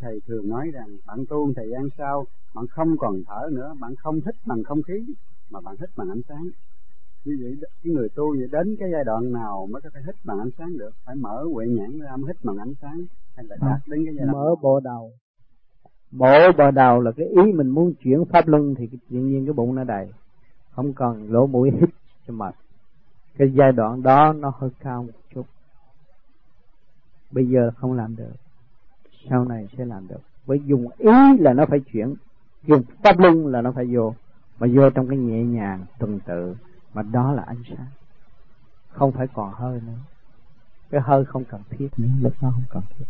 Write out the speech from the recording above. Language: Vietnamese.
thầy thường nói rằng bạn tu thời gian sau bạn không còn thở nữa bạn không hít bằng không khí mà bạn hít bằng ánh sáng. Như vậy cái người tu vậy đến cái giai đoạn nào mới có thể hít bằng ánh sáng được? Phải mở huệ nhãn ra mới hít bằng ánh sáng hay là đạt đến cái giai đoạn mở bộ đầu. Bộ bộ đầu là cái ý mình muốn chuyển pháp luân thì tự nhiên cái bụng nó đầy. Không cần lỗ mũi hít cho mệt. Cái giai đoạn đó nó hơi cao một chút. Bây giờ không làm được sau này sẽ làm được. Với dùng ý là nó phải chuyển, dùng pháp luân là nó phải vô, mà vô trong cái nhẹ nhàng, tuần tự, mà đó là ánh sáng. Không phải còn hơi nữa. Cái hơi không cần thiết. Nữa lực nó không cần thiết?